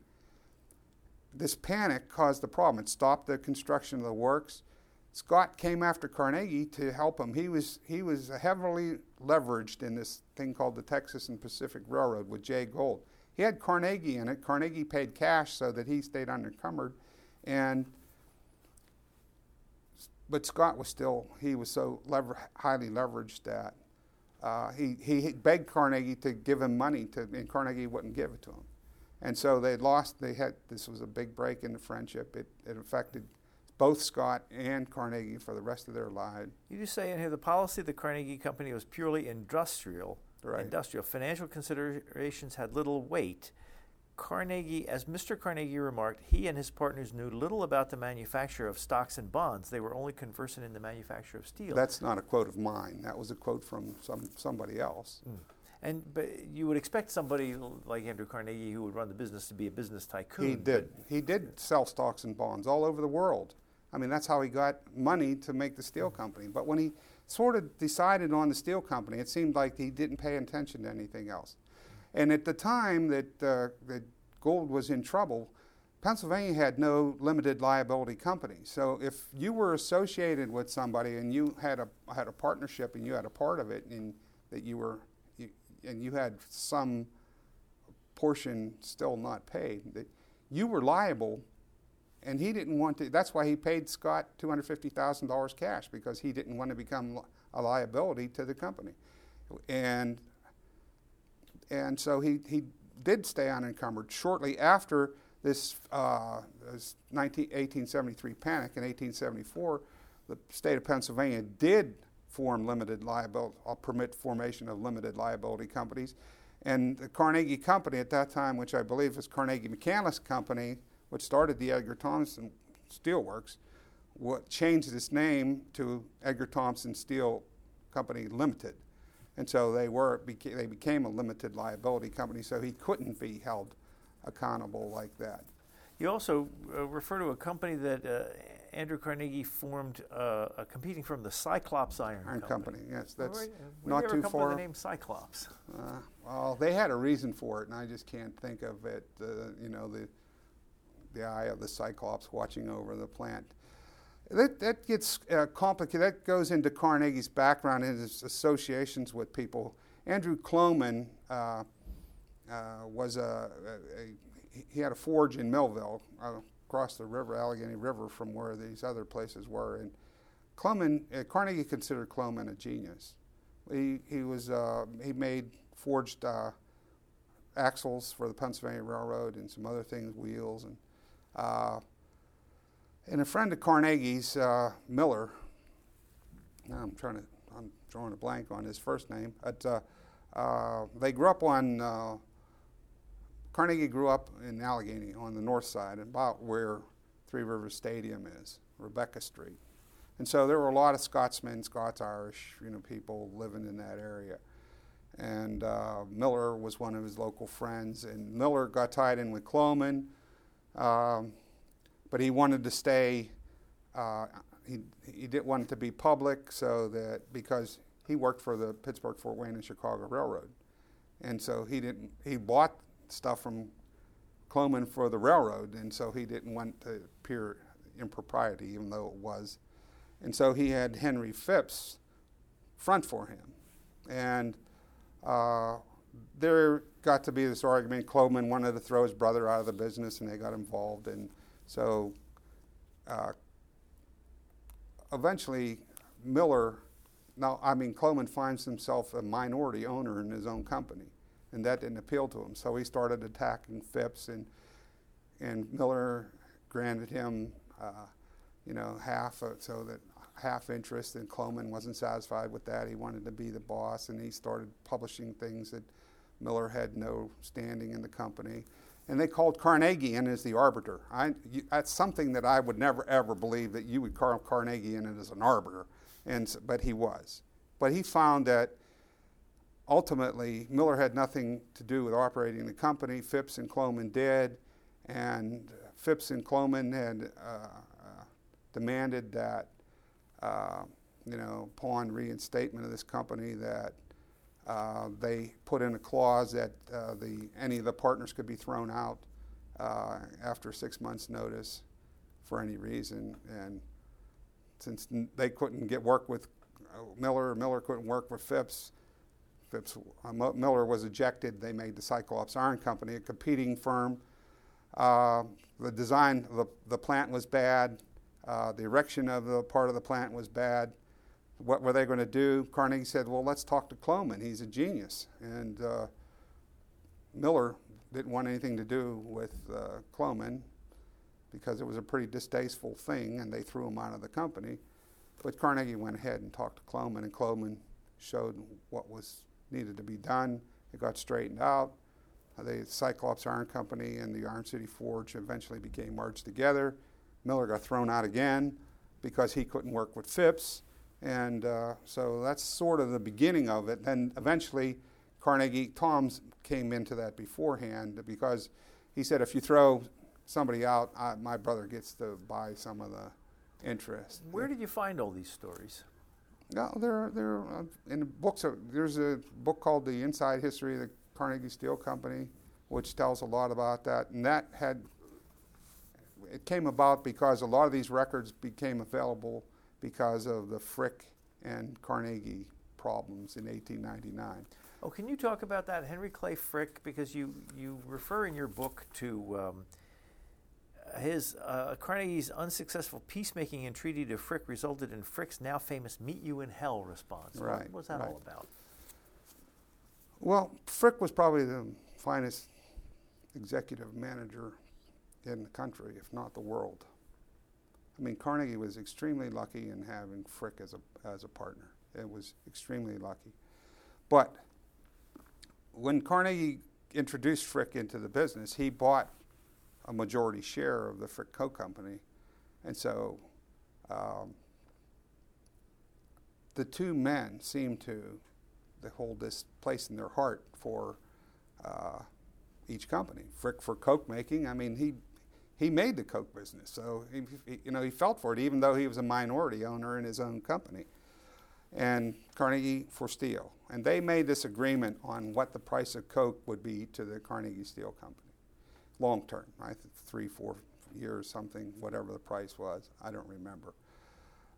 this panic caused the problem. It stopped the construction of the works. Scott came after Carnegie to help him. He was, he was heavily leveraged in this thing called the Texas and Pacific Railroad with Jay Gould. He had Carnegie in it. Carnegie paid cash so that he stayed unencumbered. And but Scott was still he was so lever- highly leveraged that uh, he, he begged Carnegie to give him money to, and Carnegie wouldn't give it to him. And so they lost. They had this was a big break in the friendship. It, it affected both Scott and Carnegie for the rest of their lives. You just say in here the policy of the Carnegie Company was purely industrial. Right. Industrial financial considerations had little weight. Carnegie, as Mr. Carnegie remarked, he and his partners knew little about the manufacture of stocks and bonds. They were only conversant in the manufacture of steel. That's not a quote of mine. That was a quote from some somebody else. Mm. And but you would expect somebody like Andrew Carnegie, who would run the business, to be a business tycoon. He did. He did sell stocks and bonds all over the world. I mean, that's how he got money to make the steel company. But when he sort of decided on the steel company, it seemed like he didn't pay attention to anything else. And at the time that, uh, that Gould was in trouble, Pennsylvania had no limited liability company. So if you were associated with somebody and you had a had a partnership and you had a part of it and that you were you, and you had some portion still not paid, that you were liable and he didn't want to. That's why he paid Scott two hundred fifty thousand dollars cash because he didn't want to become a liability to the company, and and so he he did stay unencumbered. Shortly after this, uh, this 19, 1873 panic in 1874, the state of Pennsylvania did form limited liability, permit formation of limited liability companies. And the Carnegie Company at that time, which I believe was Carnegie McCandless Company, which started the Edgar Thomson Steelworks, what changed its name to Edgar Thomson Steel Company Limited. And so they were beca- they became a limited liability company, so he couldn't be held accountable like that. You also uh, refer to a company that uh, Andrew Carnegie formed, uh, competing from the Cyclops Iron, Iron Company. Company. Yes, that's where not too far. the name Cyclops. Uh, well, they had a reason for it, and I just can't think of it. Uh, you know, the the eye of the Cyclops watching over the plant. That, that gets uh, complicated. That goes into Carnegie's background and his associations with people. Andrew Kloman uh, uh, was a, a, a, he had a forge in Millville uh, across the river, Allegheny River, from where these other places were. And Kloman, uh, Carnegie considered Kloman a genius. He, he was uh, he made forged axles for the Pennsylvania Railroad and some other things, wheels and and a friend of Carnegie's, uh, Miller, I'm trying to, I'm drawing a blank on his first name, but uh, uh, they grew up on, uh, Carnegie grew up in Allegheny on the north side, about where Three Rivers Stadium is, Rebecca Street. And so there were a lot of Scotsmen, Scots, Irish, you know, people living in that area. And uh, Miller was one of his local friends, and Miller got tied in with Kloman. Um, but he wanted to stay. Uh, he he didn't want it to be public, so that because he worked for the Pittsburgh, Fort Wayne, and Chicago Railroad, and so he didn't. He bought stuff from Kloman for the railroad, and so he didn't want to appear impropriety, even though it was. And so he had Henry Phipps front for him, and uh, there got to be this argument. Kloman wanted to throw his brother out of the business, and they got involved, and so uh, eventually Miller. Now, I mean, Kloman finds himself a minority owner in his own company, and that didn't appeal to him. So he started attacking Phipps, and and Miller granted him, uh, you know, half, uh, so that half interest, and Kloman wasn't satisfied with that. He wanted to be the boss, and he started publishing things that Miller had no standing in the company. And they called Carnegie in as the arbiter. I, you, that's something that I would never ever believe that you would call Carnegie in as an arbiter, and but he was. But he found that ultimately Miller had nothing to do with operating the company. Phipps and Kloman did, and Phipps and Kloman had uh, uh, demanded that uh, you know, upon reinstatement of this company, that uh, they put in a clause that uh, the any of the partners could be thrown out uh, after six months' notice for any reason. And since they couldn't get work with uh, Miller, Miller couldn't work with Phipps. Phipps uh, Miller was ejected. They made the Cyclops Iron Company, a competing firm. the design of the, the plant was bad. Uh, the erection of the part of the plant was bad. What were they going to do? Carnegie said, "Well, let's talk to Kloman. He's a genius." And uh, Miller didn't want anything to do with uh, Kloman because it was a pretty distasteful thing, and they threw him out of the company. But Carnegie went ahead and talked to Kloman, and Kloman showed what was needed to be done. It got straightened out. The Cyclops Iron Company and the Iron City Forge eventually became merged together. Miller got thrown out again because he couldn't work with Phipps. And uh, so that's sort of the beginning of it. Then eventually, Carnegie, Toms came into that beforehand because he said, if you throw somebody out, I, my brother gets to buy some of the interest. Where did you find all these stories? No, they're, they're uh, in the books. Of, there's a book called The Inside History of the Carnegie Steel Company, which tells a lot about that. And that had it came about because a lot of these records became available because of the Frick and Carnegie problems in 1899. Oh, can you talk about that, Henry Clay Frick? Because you, you refer in your book to um, his uh, Carnegie's unsuccessful peacemaking entreaty to Frick resulted in Frick's now famous "Meet You in Hell" response. Right, what was that right. all about? Well, Frick was probably the finest executive manager in the country, if not the world. I mean, Carnegie was extremely lucky in having Frick as a, as a partner. It was extremely lucky. But when Carnegie introduced Frick into the business, he bought a majority share of the Frick Co. Company. And so um, the two men seemed to hold this place in their heart for uh, each company. Frick for Coke making, I mean, he he made the Coke business. So he, he, you know, he felt for it, even though he was a minority owner in his own company. And Carnegie for steel. And they made this agreement on what the price of Coke would be to the Carnegie Steel Company, long term, right? Three, four years, something, whatever the price was. I don't remember.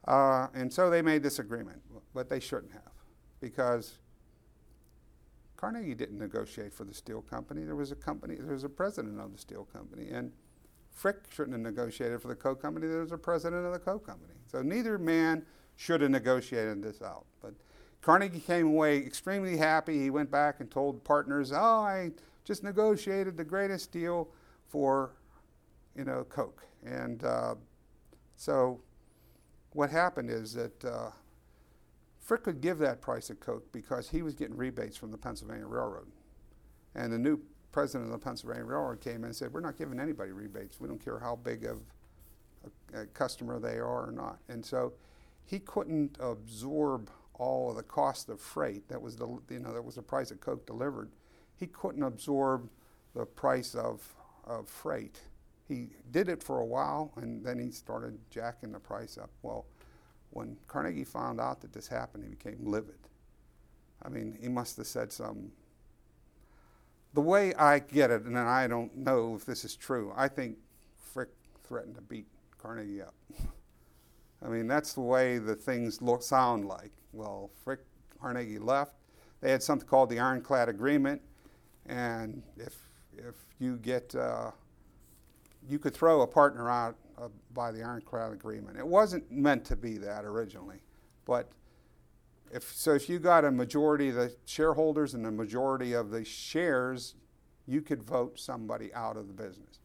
Uh, and so they made this agreement, but they shouldn't have, because Carnegie didn't negotiate for the steel company. There was a company, there was a president of the steel company, and Frick shouldn't have negotiated for the Coke company. There was a president of the Coke company. So neither man should have negotiated this out. But Carnegie came away extremely happy. He went back and told partners, "Oh, I just negotiated the greatest deal for, you know, Coke." And uh, so, what happened is that uh, Frick could give that price of Coke because he was getting rebates from the Pennsylvania Railroad, and the new president of the Pennsylvania Railroad came in and said, We're not giving anybody rebates. We don't care how big of a, a customer they are or not. And so he couldn't absorb all of the cost of freight. That was the you know that was the price that Coke delivered. He couldn't absorb the price of of freight. He did it for a while, and then he started jacking the price up. Well, when Carnegie found out that this happened, he became livid. I mean, he must have said some the way I get it, and I don't know if this is true, I think Frick threatened to beat Carnegie up. I mean, that's the way the things look sound like. Well, Frick Carnegie left. They had something called the Ironclad Agreement, and if if you get uh, you could throw a partner out uh, by the Ironclad Agreement. It wasn't meant to be that originally, but if so, if you got a majority of the shareholders and a majority of the shares, you could vote somebody out of the business.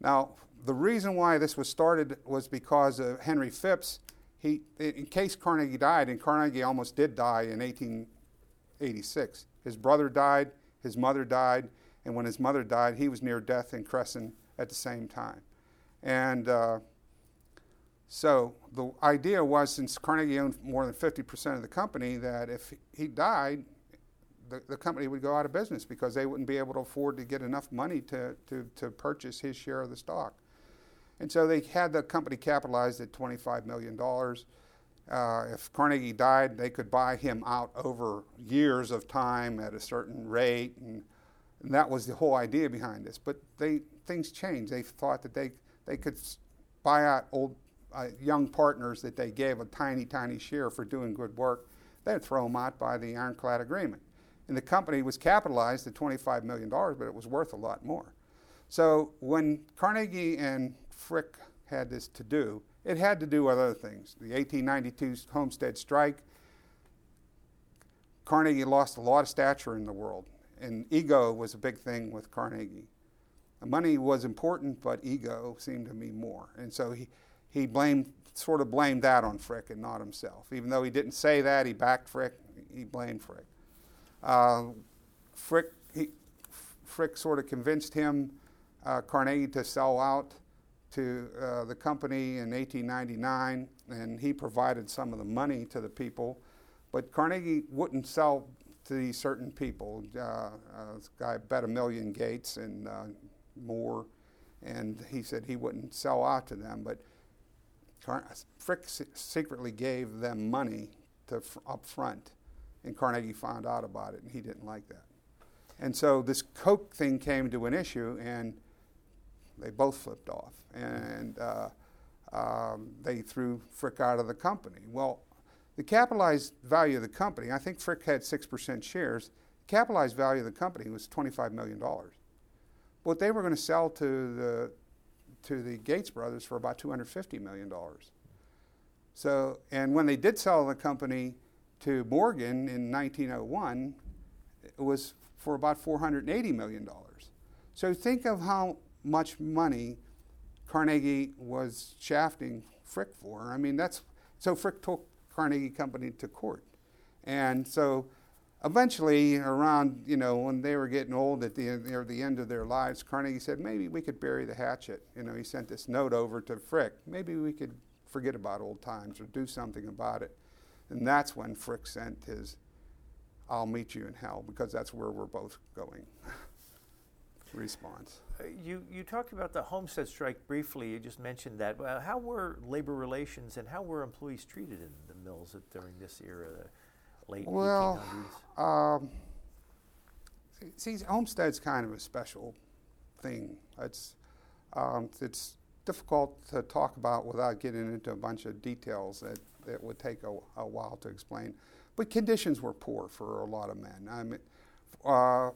Now, the reason why this was started was because of Henry Phipps. He, in case Carnegie died, and Carnegie almost did die in 1886. His brother died, his mother died, and when his mother died, he was near death in Cresson at the same time. And uh, so the idea was, since Carnegie owned more than 50% of the company, that if he died, the, the company would go out of business because they wouldn't be able to afford to get enough money to, to, to purchase his share of the stock. And so they had the company capitalized at $25 million. Uh, if Carnegie died, they could buy him out over years of time at a certain rate. And, and that was the whole idea behind this. But they, things changed. They thought that they, they could buy out old uh, young partners that they gave a tiny, tiny share for doing good work. They'd throw them out by the ironclad agreement. And the company was capitalized at $25 million, but it was worth a lot more. So when Carnegie and Frick had this to do, it had to do with other things. The 1892 Homestead strike, Carnegie lost a lot of stature in the world, and ego was a big thing with Carnegie. Money was important, but ego seemed to mean more. And so he, he blamed, sort of blamed that on Frick and not himself. Even though he didn't say that, he backed Frick, he blamed Frick. Uh, Frick, he, Frick sort of convinced him, uh, Carnegie, to sell out to uh, the company in 1899, and he provided some of the money to the people. But Carnegie wouldn't sell to these certain people. Uh, uh, this guy bet a million Gates and uh, Moore, and he said he wouldn't sell out to them. But Car- Frick secretly gave them money to f- up front, and Carnegie found out about it, and he didn't like that. And so this Coke thing came to an issue, and they both flipped off, and uh, um, they threw Frick out of the company. Well, the capitalized value of the company, I think Frick had 6% shares. Capitalized value of the company was $25 million. But they were going to sell to the, to the Gates brothers for about $250 million. So, and when they did sell the company to Morgan in 1901, it was for about $480 million. So think of how much money Carnegie was shafting Frick for. I mean, that's so Frick took Carnegie Company to court, and so eventually, around you know when they were getting old at the near the end of their lives, Carnegie said maybe we could bury the hatchet. You know, he sent this note over to Frick. Maybe we could forget about old times or do something about it, and that's when Frick sent his "I'll meet you in hell" because that's where we're both going. response. Uh, you, you talked about the homestead strike briefly. You just mentioned that. How were labor relations and how were employees treated in the mills during this era, late well, 1800s? Um, see, homestead's kind of a special thing. It's, um, it's difficult to talk about without getting into a bunch of details that, that would take a, a while to explain. But conditions were poor for a lot of men. I mean, uh,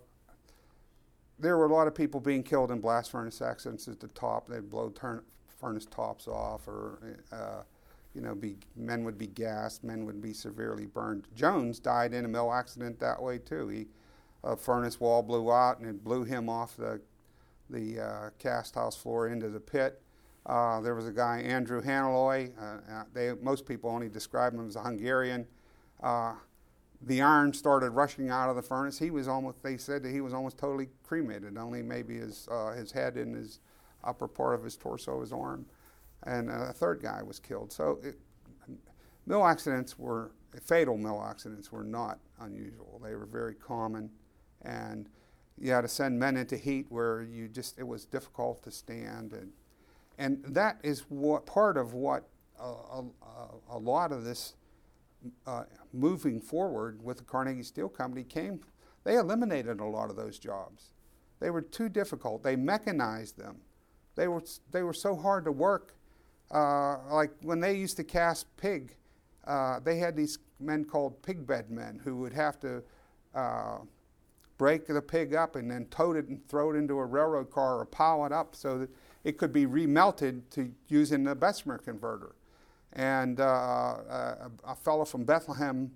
there were a lot of people being killed in blast furnace accidents at the top. They'd blow turn, furnace tops off, or uh, you know, be, men would be gassed, men would be severely burned. Jones died in a mill accident that way too. He, a furnace wall blew out and it blew him off the the uh, cast house floor into the pit. Uh, there was a guy, Andrew Hanaloy. Uh, uh, they, most people only describe him as a Hungarian. Uh, the iron started rushing out of the furnace. He was almost, they said that he was almost totally cremated, only maybe his, uh, his head and his upper part of his torso, his arm. And a third guy was killed. So it, mill accidents were, fatal mill accidents were not unusual. They were very common. And you had to send men into heat where you just, it was difficult to stand. And, and that is what, part of what a, a, a lot of this uh, moving forward with the Carnegie Steel Company came. They eliminated a lot of those jobs. They were too difficult. They mechanized them. They were, they were so hard to work. Uh, like when they used to cast pig, uh, they had these men called pig bed men who would have to uh, break the pig up and then tote it and throw it into a railroad car or pile it up so that it could be remelted to use in a Bessemer converter. And uh, a, a, fellow from Bethlehem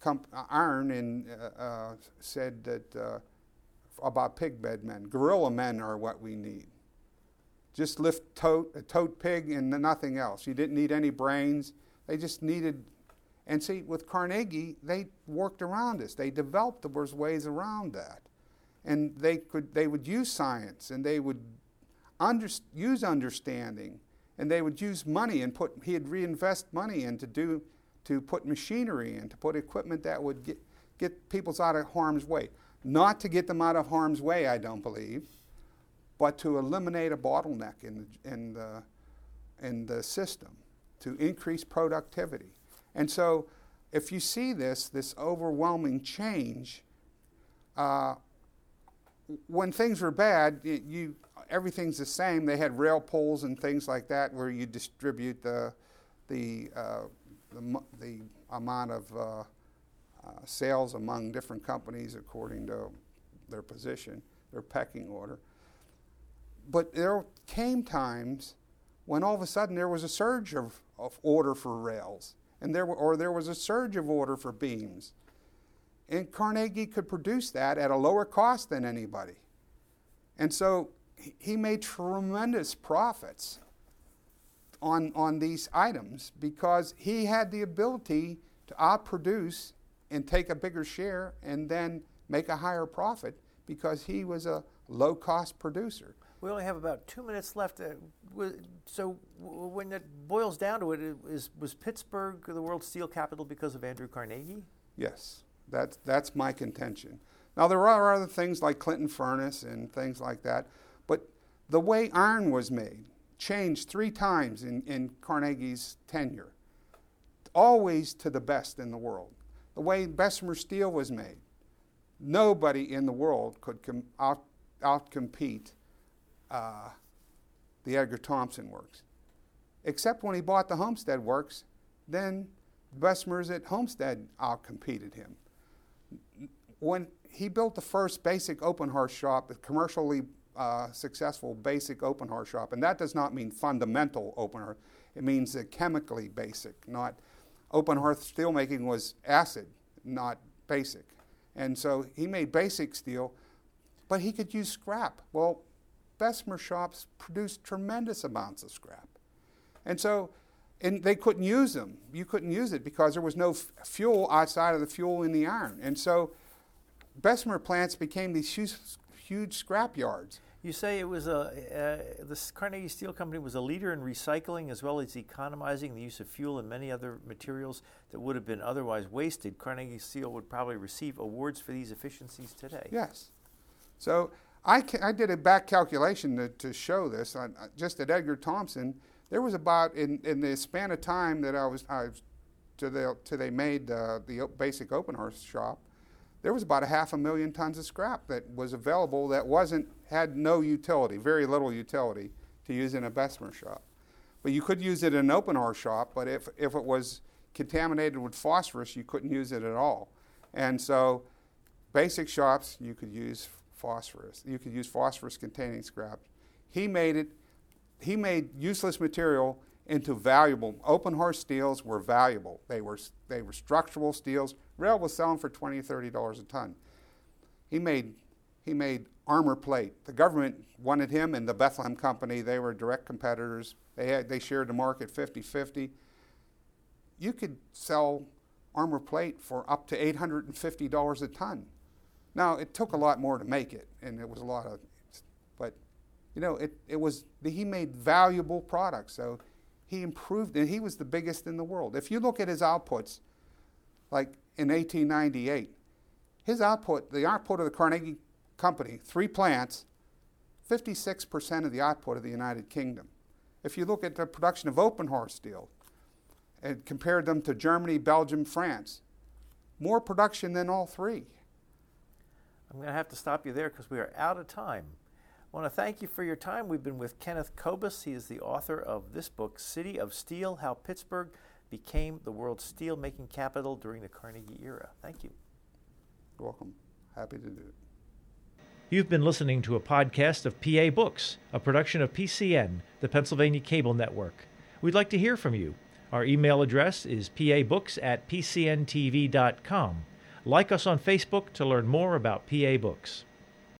Comp- Iron and, uh, uh, said that about pig bed men, gorilla men are what we need. Just lift tote, a tote pig and nothing else. You didn't need any brains. They just needed and see, with Carnegie, they worked around this. They developed there was ways around that, and they could they would use science and they would under, use understanding, and they would use money and put he'd reinvest money in to do to put machinery in to put equipment that would get get people's out of harm's way. Not to get them out of harm's way, I don't believe, but to eliminate a bottleneck in the, in the, in the system, to increase productivity. And so, if you see this, this overwhelming change, uh, when things were bad, you everything's the same. They had rail pools and things like that where you distribute the the uh, the, the, amount of uh, uh, sales among different companies according to their position, their pecking order. But there came times when all of a sudden there was a surge of, of order for rails and there were, or there was a surge of order for beams. And Carnegie could produce that at a lower cost than anybody. And so he made tremendous profits on, on these items because he had the ability to ah, outproduce and take a bigger share and then make a higher profit because he was a low cost producer. We only have about two minutes left. Uh, so, when it boils down to it, is, was Pittsburgh the world steel capital because of Andrew Carnegie? Yes, that's, that's my contention. Now, there are other things like Clinton Furnace and things like that, but the way iron was made changed three times in, in Carnegie's tenure, always to the best in the world. The way Bessemer steel was made, nobody in the world could com- out, outcompete uh, the Edgar Thomson works. Except when he bought the Homestead works, then Bessemer's at Homestead outcompeted him. When he built the first basic open hearth shop, a commercially uh, successful basic open hearth shop, and that does not mean fundamental open hearth. It means chemically basic, not open hearth steelmaking was acid, not basic. And so he made basic steel, but he could use scrap. Well, Bessemer shops produced tremendous amounts of scrap. And so, and they couldn't use them. You couldn't use it because there was no f- fuel outside of the fuel in the iron. And so, Bessemer plants became these huge, huge scrap yards. You say it was a uh, the Carnegie Steel Company was a leader in recycling as well as economizing the use of fuel and many other materials that would have been otherwise wasted. Carnegie Steel would probably receive awards for these efficiencies today. Yes. So I, I did a back calculation to, to show this. I, just at Edgar Thomson, there was about in, in the span of time that I was, I was to the to they made uh, the basic open hearth shop, there was about a half a million tons of scrap that was available that wasn't had no utility, very little utility to use in a Bessemer shop. But you could use it in an open hearth shop, but if if it was contaminated with phosphorus, you couldn't use it at all. And so, basic shops you could use phosphorus. You could use phosphorus containing scrap. He made it, he made useless material into valuable. Open hearth steels were valuable. They were, they were structural steels. Rail was selling for $20 $30 a ton. He made, he made armor plate. The government wanted him and the Bethlehem Company. They were direct competitors. They, had, they shared the market 50 50. You could sell armor plate for up to $850 a ton. Now, it took a lot more to make it, and it was a lot of, but, you know, it, it was, he made valuable products. So he improved, and he was the biggest in the world. If you look at his outputs, like in 1898, his output, the output of the Carnegie Company, three plants, 56% of the output of the United Kingdom. If you look at the production of open hearth steel and compared them to Germany, Belgium, France, more production than all three. I'm going to have to stop you there because we are out of time. I want to thank you for your time. We've been with Kenneth Kobus. He is the author of this book, City of Steel How Pittsburgh Became the World's Steel Making Capital During the Carnegie Era. Thank you. You're welcome. Happy to do it. You've been listening to a podcast of PA Books, a production of PCN, the Pennsylvania Cable Network. We'd like to hear from you. Our email address is pabooks at pcntv.com. Like us on Facebook to learn more about PA Books.